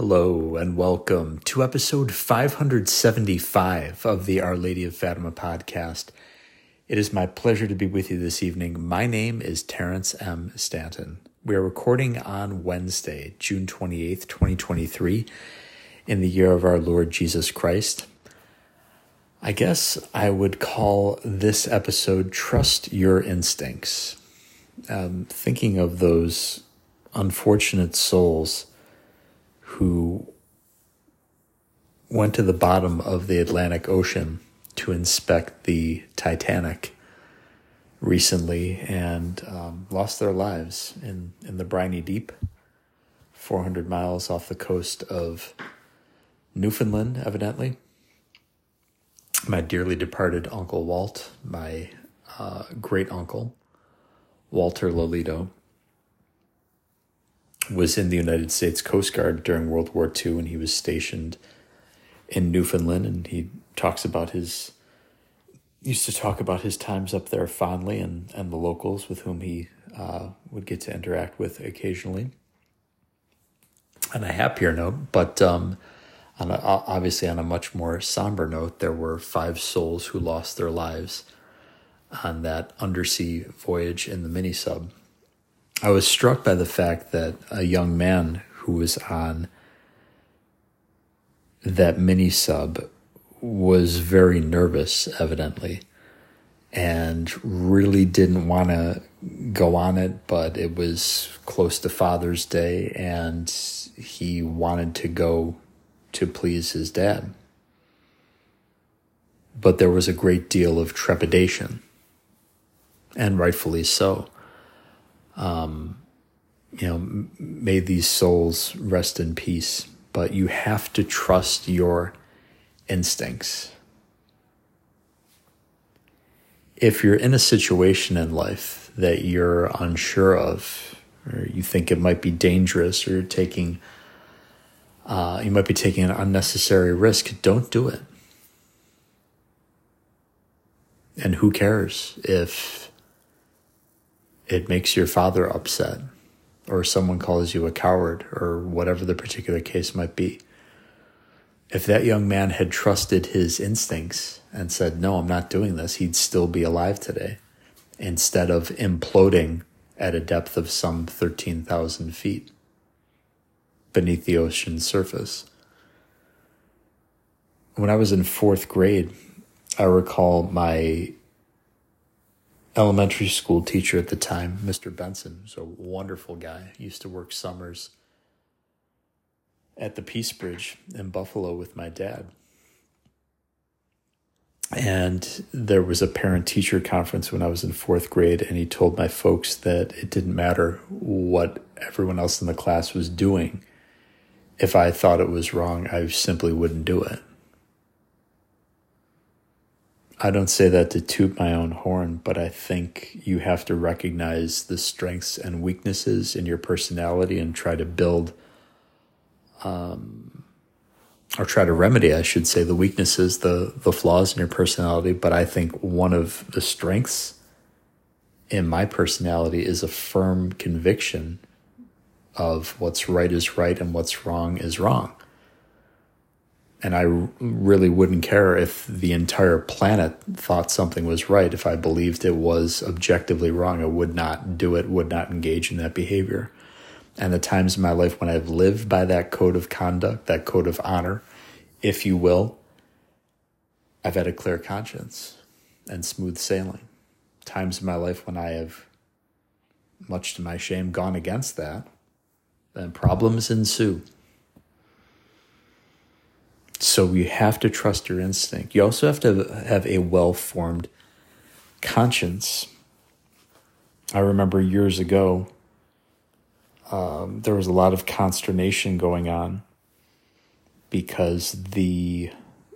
Hello and welcome to episode 575 of the Our Lady of Fatima podcast. It is my pleasure to be with you this evening. My name is Terrence M. Stanton. We are recording on Wednesday, June 28th, 2023, in the year of our Lord Jesus Christ. I guess I would call this episode Trust Your Instincts. Um, thinking of those unfortunate souls who went to the bottom of the Atlantic Ocean to inspect the Titanic recently and um, lost their lives in, in the briny deep, 400 miles off the coast of Newfoundland, evidently. My dearly departed Uncle Walt, my uh, great uncle, Walter Lolito, was in the United States Coast Guard during World War II and he was stationed in Newfoundland and he talks about his used to talk about his times up there fondly and, and the locals with whom he uh, would get to interact with occasionally. On a happier note, but um, on a, obviously on a much more somber note, there were five souls who lost their lives on that undersea voyage in the mini sub I was struck by the fact that a young man who was on that mini sub was very nervous, evidently, and really didn't want to go on it, but it was close to Father's Day and he wanted to go to please his dad. But there was a great deal of trepidation, and rightfully so um, you know, may these souls rest in peace. But you have to trust your instincts. If you're in a situation in life that you're unsure of, or you think it might be dangerous, or you're taking, uh, you might be taking an unnecessary risk, don't do it. And who cares if it makes your father upset or someone calls you a coward or whatever the particular case might be. If that young man had trusted his instincts and said, No, I'm not doing this, he'd still be alive today instead of imploding at a depth of some 13,000 feet beneath the ocean's surface. When I was in fourth grade, I recall my elementary school teacher at the time, Mr. Benson, was a wonderful guy. He used to work summers at the Peace Bridge in Buffalo with my dad. And there was a parent teacher conference when I was in fourth grade, and he told my folks that it didn't matter what everyone else in the class was doing. If I thought it was wrong, I simply wouldn't do it. I don't say that to toot my own horn, but I think you have to recognize the strengths and weaknesses in your personality and try to build, um, or try to remedy, I should say, the weaknesses, the the flaws in your personality. But I think one of the strengths in my personality is a firm conviction of what's right is right and what's wrong is wrong and I really wouldn't care if the entire planet thought something was right. If I believed it was objectively wrong, I would not do it, would not engage in that behavior. And the times in my life when I've lived by that code of conduct, that code of honor, if you will, I've had a clear conscience and smooth sailing. Times in my life when I have, much to my shame, gone against that, then problems ensue. So you have to trust your instinct. You also have to have a well formed conscience. I remember years ago, um, there was a lot of consternation going on because the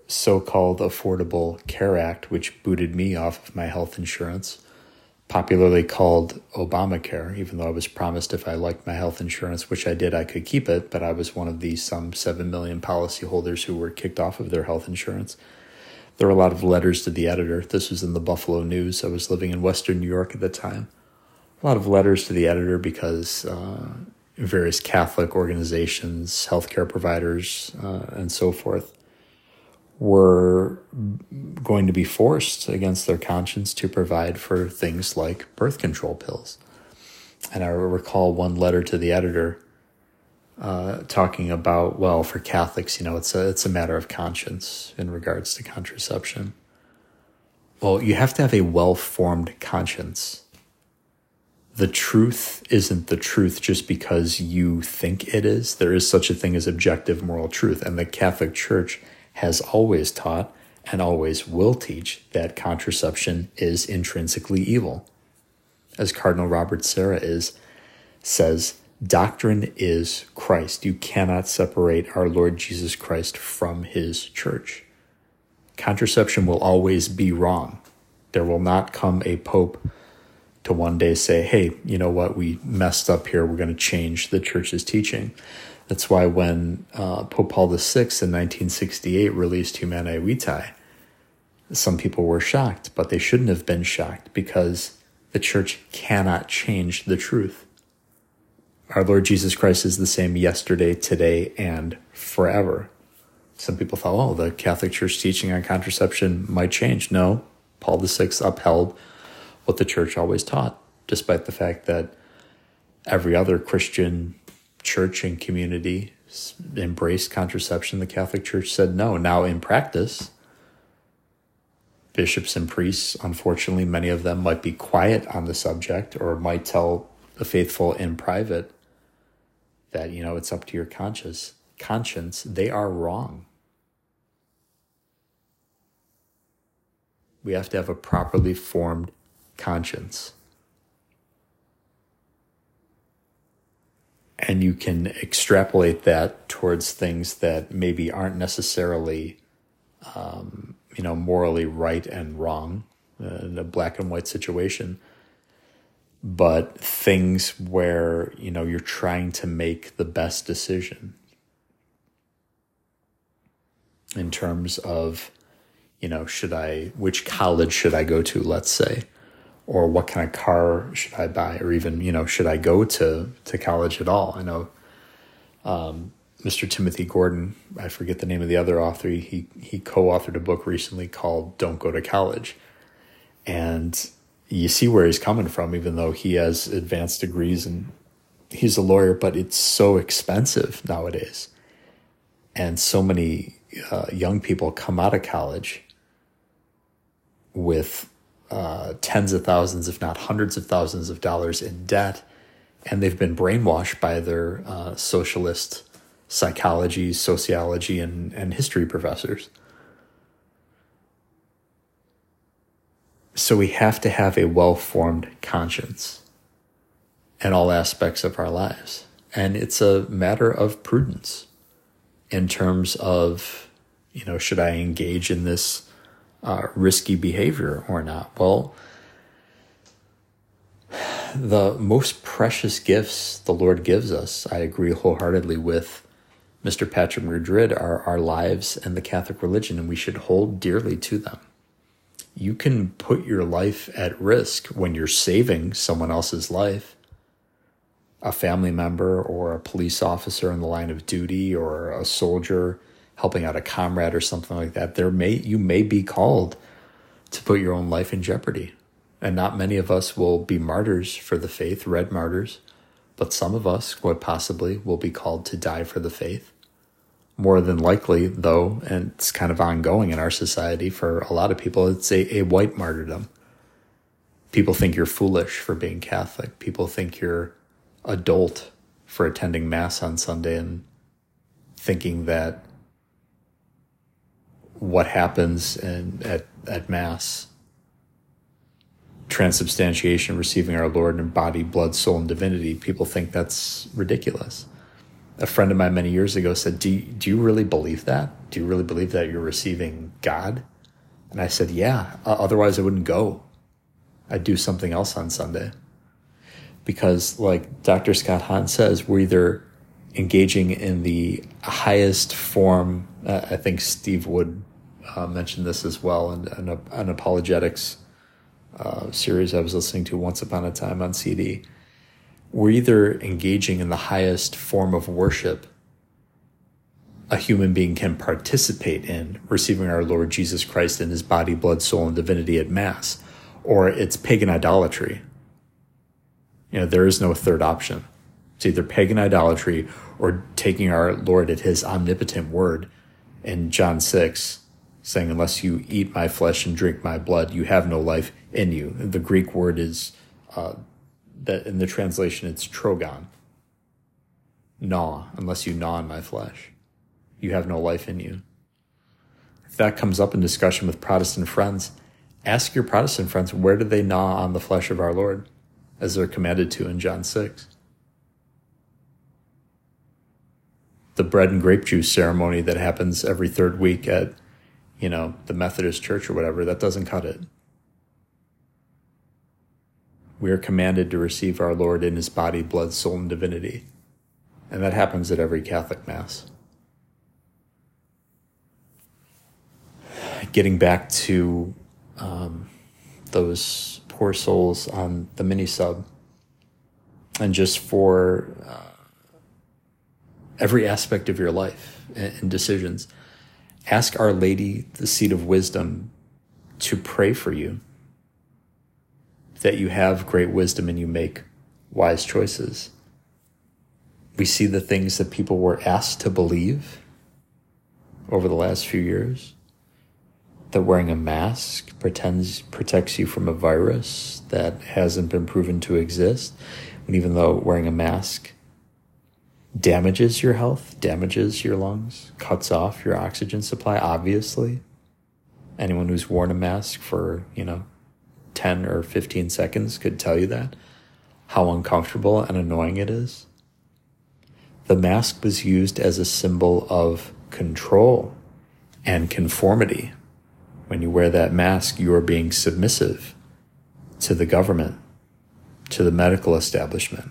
so called Affordable Care Act, which booted me off of my health insurance, popularly called Obamacare, even though I was promised if I liked my health insurance, which I did, I could keep it, but I was one of the some 7 million policyholders who were kicked off of their health insurance. There were a lot of letters to the editor. This was in the Buffalo News. I was living in Western New York at the time. A lot of letters to the editor because uh, various Catholic organizations, healthcare providers, uh, and so forth, were going to be forced against their conscience to provide for things like birth control pills. And I recall one letter to the editor uh, talking about, well, for Catholics, you know, it's a it's a matter of conscience in regards to contraception. Well, you have to have a well formed conscience the truth isn't the truth just because you think it is. There is such a thing as objective moral truth. And the Catholic Church has always taught and always will teach that contraception is intrinsically evil. As Cardinal Robert Sarah is says, doctrine is Christ. You cannot separate our Lord Jesus Christ from his church. Contraception will always be wrong. There will not come a pope to one day say, hey, you know what, we messed up here. We're going to change the church's teaching. That's why when uh, Pope Paul VI in 1968 released Humanae Vitae, some people were shocked, but they shouldn't have been shocked because the church cannot change the truth. Our Lord Jesus Christ is the same yesterday, today, and forever. Some people thought, oh, the Catholic Church teaching on contraception might change. No, Paul VI upheld what the church always taught, despite the fact that every other Christian church and community embraced contraception. The Catholic Church said no. Now, in practice, bishops and priests, unfortunately, many of them might be quiet on the subject or might tell the faithful in private that, you know, it's up to your conscience. Conscience, they are wrong. We have to have a properly formed conscience. And you can extrapolate that towards things that maybe aren't necessarily, um, you know, morally right and wrong uh, in a black and white situation, but things where, you know, you're trying to make the best decision in terms of, you know, should I, which college should I go to, let's say? Or what kind of car should I buy, or even you know should I go to to college at all? I know um, Mr. Timothy Gordon, I forget the name of the other author. He he co-authored a book recently called "Don't Go to College," and you see where he's coming from, even though he has advanced degrees and he's a lawyer, but it's so expensive nowadays, and so many uh, young people come out of college with uh, tens of thousands, if not hundreds of thousands of dollars in debt, and they've been brainwashed by their uh, socialist psychology, sociology, and, and history professors. So we have to have a well formed conscience in all aspects of our lives. And it's a matter of prudence in terms of, you know, should I engage in this uh, risky behavior or not? Well, the most precious gifts the Lord gives us, I agree wholeheartedly with Mr. Patrick Madrid, are our lives and the Catholic religion, and we should hold dearly to them. You can put your life at risk when you're saving someone else's life, a family member or a police officer in the line of duty or a soldier helping out a comrade or something like that, there may you may be called to put your own life in jeopardy. And not many of us will be martyrs for the faith, red martyrs, but some of us, quite possibly, will be called to die for the faith. More than likely, though, and it's kind of ongoing in our society for a lot of people, it's a, a white martyrdom. People think you're foolish for being Catholic. People think you're adult for attending Mass on Sunday and thinking that what happens in, at, at Mass, transubstantiation, receiving our Lord in body, blood, soul, and divinity, people think that's ridiculous. A friend of mine many years ago said, do do you really believe that? Do you really believe that you're receiving God? And I said, Yeah, otherwise I wouldn't go. I'd do something else on Sunday. Because, like Dr. Scott Hahn says, we're either engaging in the highest form. Uh, I think Steve Wood uh, mentioned this as well in, in an apologetics uh, series I was listening to once upon a time on CD. we're either engaging in the highest form of worship a human being can participate in receiving our Lord Jesus Christ in his body, blood, soul, and divinity at Mass, or it's pagan idolatry. You know, there is no third option. Either pagan idolatry or taking our Lord at his omnipotent word in John 6, saying, Unless you eat my flesh and drink my blood, you have no life in you. The Greek word is, uh, that in the translation, it's trogon. Gnaw, unless you gnaw on my flesh you have no life in you. If that comes up in discussion with Protestant friends, ask your Protestant friends where do they gnaw on the flesh of our Lord as they're commanded to in John 6? The bread and grape juice ceremony that happens every third week at, you know, the Methodist church or whatever, that doesn't cut it. We are commanded to receive our Lord in his body, blood, soul, and divinity. And that happens at every Catholic Mass. getting back to um, those poor souls on the mini sub, and just for uh, every aspect of your life and, decisions, ask Our Lady, the seat of wisdom, to pray for you that you have great wisdom and you make wise choices. We see the things that people were asked to believe over the last few years that wearing a mask pretends protects you from a virus that hasn't been proven to exist. And even though wearing a mask damages your health, damages your lungs, cuts off your oxygen supply, obviously. Anyone who's worn a mask for, you know, 10 or 15 seconds could tell you that, how uncomfortable and annoying it is. The mask was used as a symbol of control and conformity when you wear that mask, you are being submissive to the government, to the medical establishment.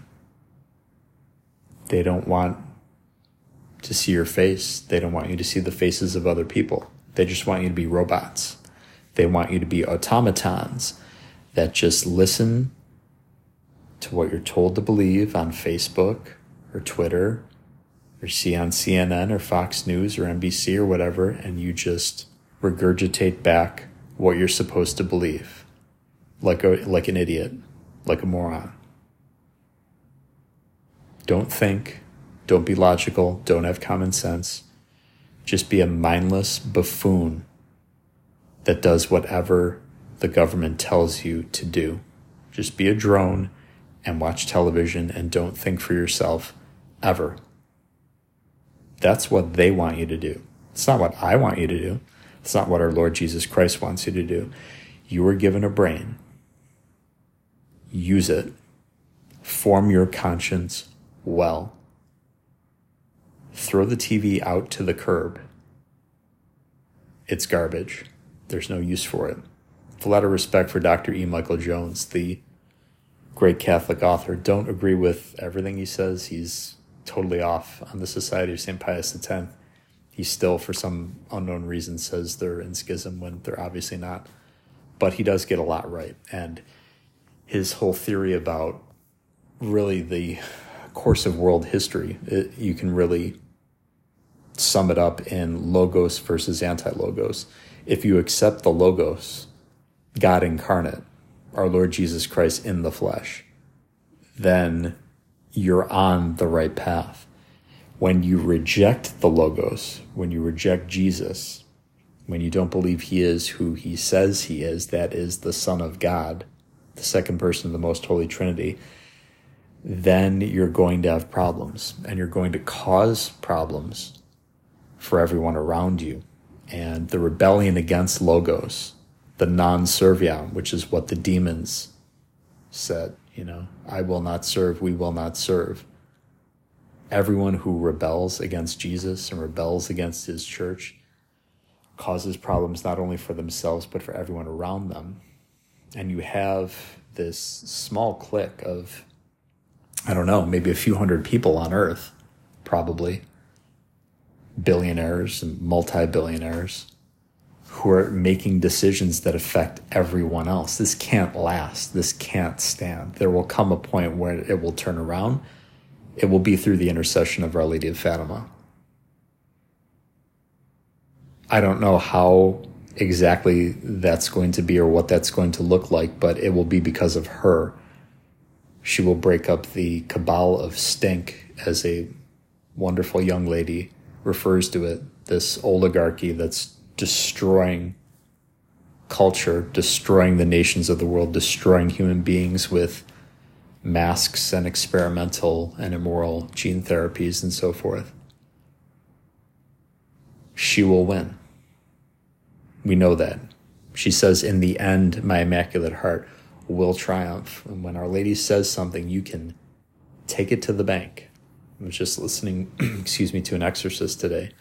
They don't want to see your face. They don't want you to see the faces of other people. They just want you to be robots. They want you to be automatons that just listen to what you're told to believe on Facebook or Twitter or see on CNN or Fox News or NBC or whatever, and you just regurgitate back what you're supposed to believe, like a like an idiot, like a moron. Don't think, don't be logical, don't have common sense. Just be a mindless buffoon that does whatever the government tells you to do. Just be a drone and watch television and don't think for yourself ever. That's what they want you to do. It's not what I want you to do. It's not what our Lord Jesus Christ wants you to do. You were given a brain. Use it. Form your conscience well. Throw the TV out to the curb. It's garbage. There's no use for it. A lot of respect for Dr. E. Michael Jones, the great Catholic author. Don't agree with everything he says. He's totally off on the Society of St. Pius X he still, for some unknown reason, says they're in schism when they're obviously not. But he does get a lot right. And his whole theory about really the course of world history, it, you can really sum it up in logos versus anti logos. If you accept the logos, God incarnate, our Lord Jesus Christ in the flesh, then you're on the right path when you reject the Logos, when you reject Jesus, when you don't believe he is who he says he is, that is the Son of God, the second person of the most holy Trinity, then you're going to have problems and you're going to cause problems for everyone around you. And the rebellion against Logos, the non serviam, which is what the demons said, you know, I will not serve, we will not serve everyone who rebels against Jesus and rebels against his church causes problems not only for themselves but for everyone around them. And you have this small clique of, I don't know, maybe a few hundred people on earth, probably billionaires and multi billionaires, who are making decisions that affect everyone else. This can't last. This can't stand. There will come a point where it will turn around. It will be through the intercession of Our Lady of Fatima. I don't know how exactly that's going to be or what that's going to look like, but it will be because of her. She will break up the cabal of stink, as a wonderful young lady refers to it, this oligarchy that's destroying culture, destroying the nations of the world, destroying human beings with masks and experimental and immoral gene therapies and so forth. She will win. We know that. She says, In the end, my Immaculate Heart will triumph. And when Our Lady says something, you can take it to the bank. I was just listening, excuse me, to an exorcist today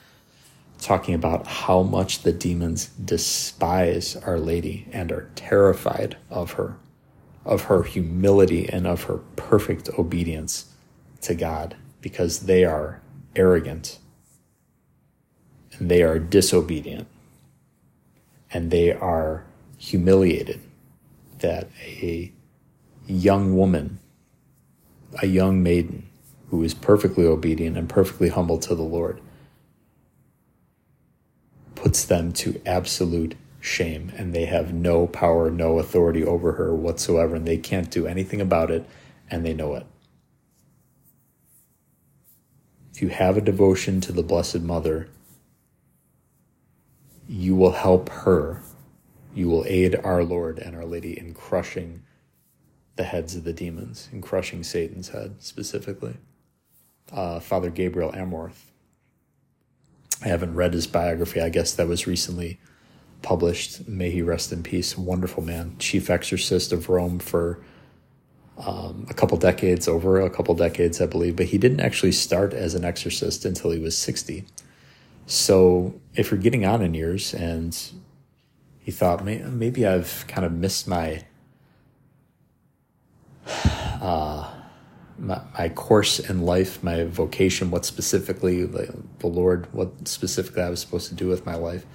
talking about how much the demons despise Our Lady and are terrified of her, of her humility and of her perfect obedience to God, because they are arrogant and they are disobedient and they are humiliated that a young woman, a young maiden who is perfectly obedient and perfectly humble to the Lord, puts them to absolute shame and they have no power, no authority over her whatsoever, and they can't do anything about it, and they know it. If you have a devotion to the Blessed Mother, you will help her. You will aid our Lord and Our Lady in crushing the heads of the demons, in crushing Satan's head specifically. Uh, Father Gabriel Amorth. I haven't read his biography. I guess that was recently published. May he rest in peace. Wonderful man, chief exorcist of Rome for um, a couple decades, over a couple decades, I believe. But he didn't actually start as an exorcist until he was 60. So if you're getting on in years and he thought maybe I've kind of missed my, uh, my, my course in life, my vocation, what specifically the, the Lord, what specifically I was supposed to do with my life.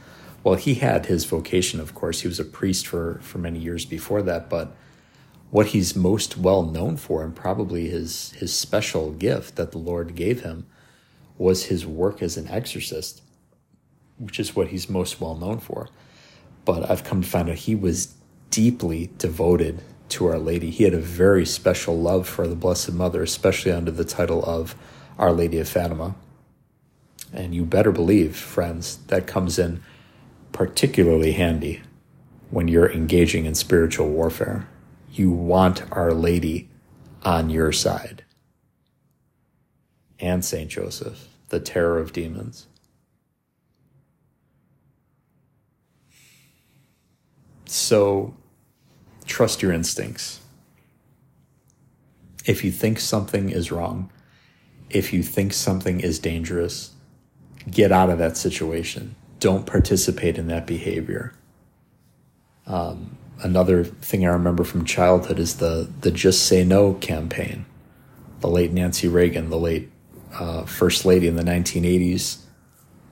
Well, he had his vocation, of course. He was a priest for, for many years before that, but what he's most well known for, and probably his his special gift that the Lord gave him, was his work as an exorcist, which is what he's most well known for. But I've come to find out he was deeply devoted to Our Lady. He had a very special love for the Blessed Mother, especially under the title of Our Lady of Fatima. And you better believe, friends, that comes in particularly handy when you're engaging in spiritual warfare. You want Our Lady on your side. And St. Joseph, the terror of demons. So trust your instincts. If you think something is wrong, if you think something is dangerous, get out of that situation. Don't participate in that behavior. Um, another thing I remember from childhood is the the Just Say No campaign. The late Nancy Reagan, the late uh, First Lady in the 1980s,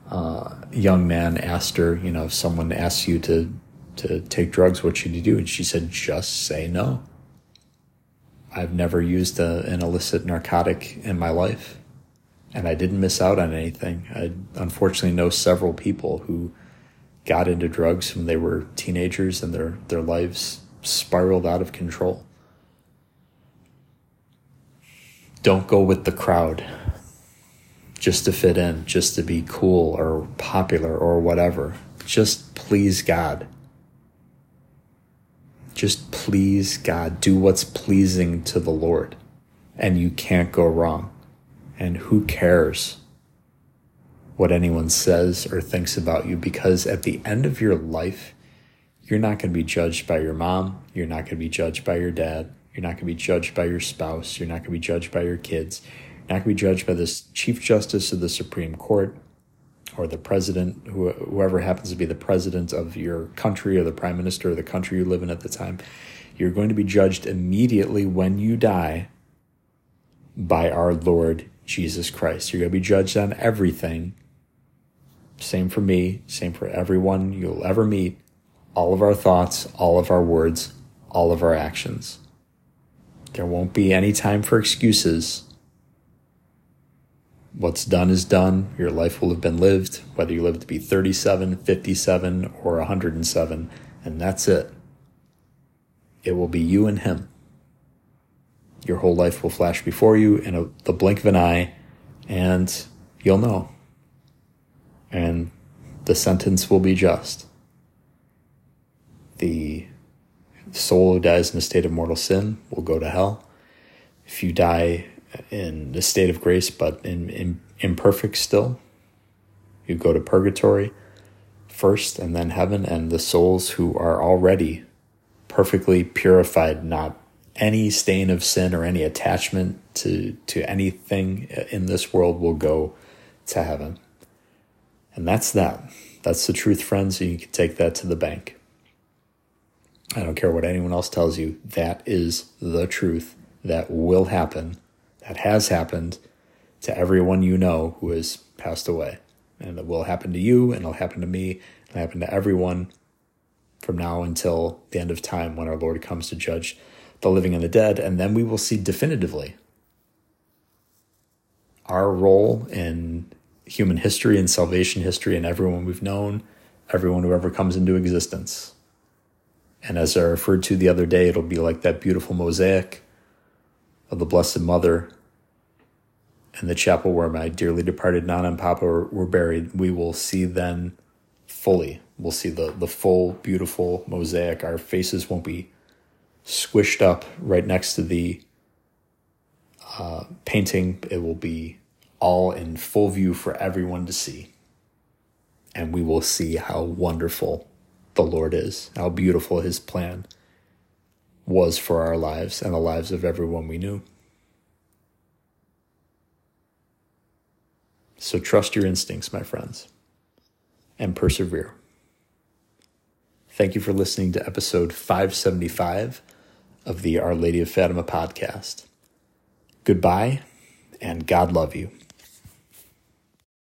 uh, young man asked her, you know, if someone asks you to to take drugs, what should you do? And she said, just say no. I've never used a, an illicit narcotic in my life, and I didn't miss out on anything. I unfortunately know several people who got into drugs when they were teenagers and their, their lives spiraled out of control. Don't go with the crowd just to fit in, just to be cool or popular or whatever. Just please God just please God, do what's pleasing to the Lord, and you can't go wrong. And who cares what anyone says or thinks about you? Because at the end of your life, you're not going to be judged by your mom. You're not going to be judged by your dad. You're not going to be judged by your spouse. You're not going to be judged by your kids. You're not going to be judged by this Chief Justice of the Supreme Court or the president, whoever happens to be the president of your country or the prime minister of the country you live in at the time, you're going to be judged immediately when you die by our Lord Jesus Christ. You're going to be judged on everything Same for me, same for everyone you'll ever meet. All of our thoughts, all of our words, all of our actions. There won't be any time for excuses. What's done is done. Your life will have been lived, whether you live to be 37, 57, or 107, and that's it. It will be you and him. Your whole life will flash before you in a, the blink of an eye, and you'll know. And the sentence will be just. The soul who dies in a state of mortal sin will go to hell. If you die in the state of grace, but in, in imperfect still, you go to purgatory first and then heaven, and the souls who are already perfectly purified, not any stain of sin or any attachment to, to anything in this world will go to heaven. And that's that. That's the truth, friends, and you can take that to the bank. I don't care what anyone else tells you. That is the truth that will happen, that has happened to everyone you know who has passed away. And it will happen to you, and it'll happen to me, and happen to everyone from now until the end of time when our Lord comes to judge the living and the dead. And then we will see definitively our role in human history and salvation history and everyone we've known, everyone who ever comes into existence. And as I referred to the other day, it'll be like that beautiful mosaic of the Blessed Mother and the chapel where my dearly departed Nana and Papa were, buried. We will see then fully. We'll see the, the full, beautiful mosaic. Our faces won't be squished up right next to the uh, painting. It will be all in full view for everyone to see. And we will see how wonderful the Lord is, how beautiful his plan was for our lives and the lives of everyone we knew. So trust your instincts, my friends, and persevere. Thank you for listening to episode 575 of the Our Lady of Fatima podcast. Goodbye, and God love you.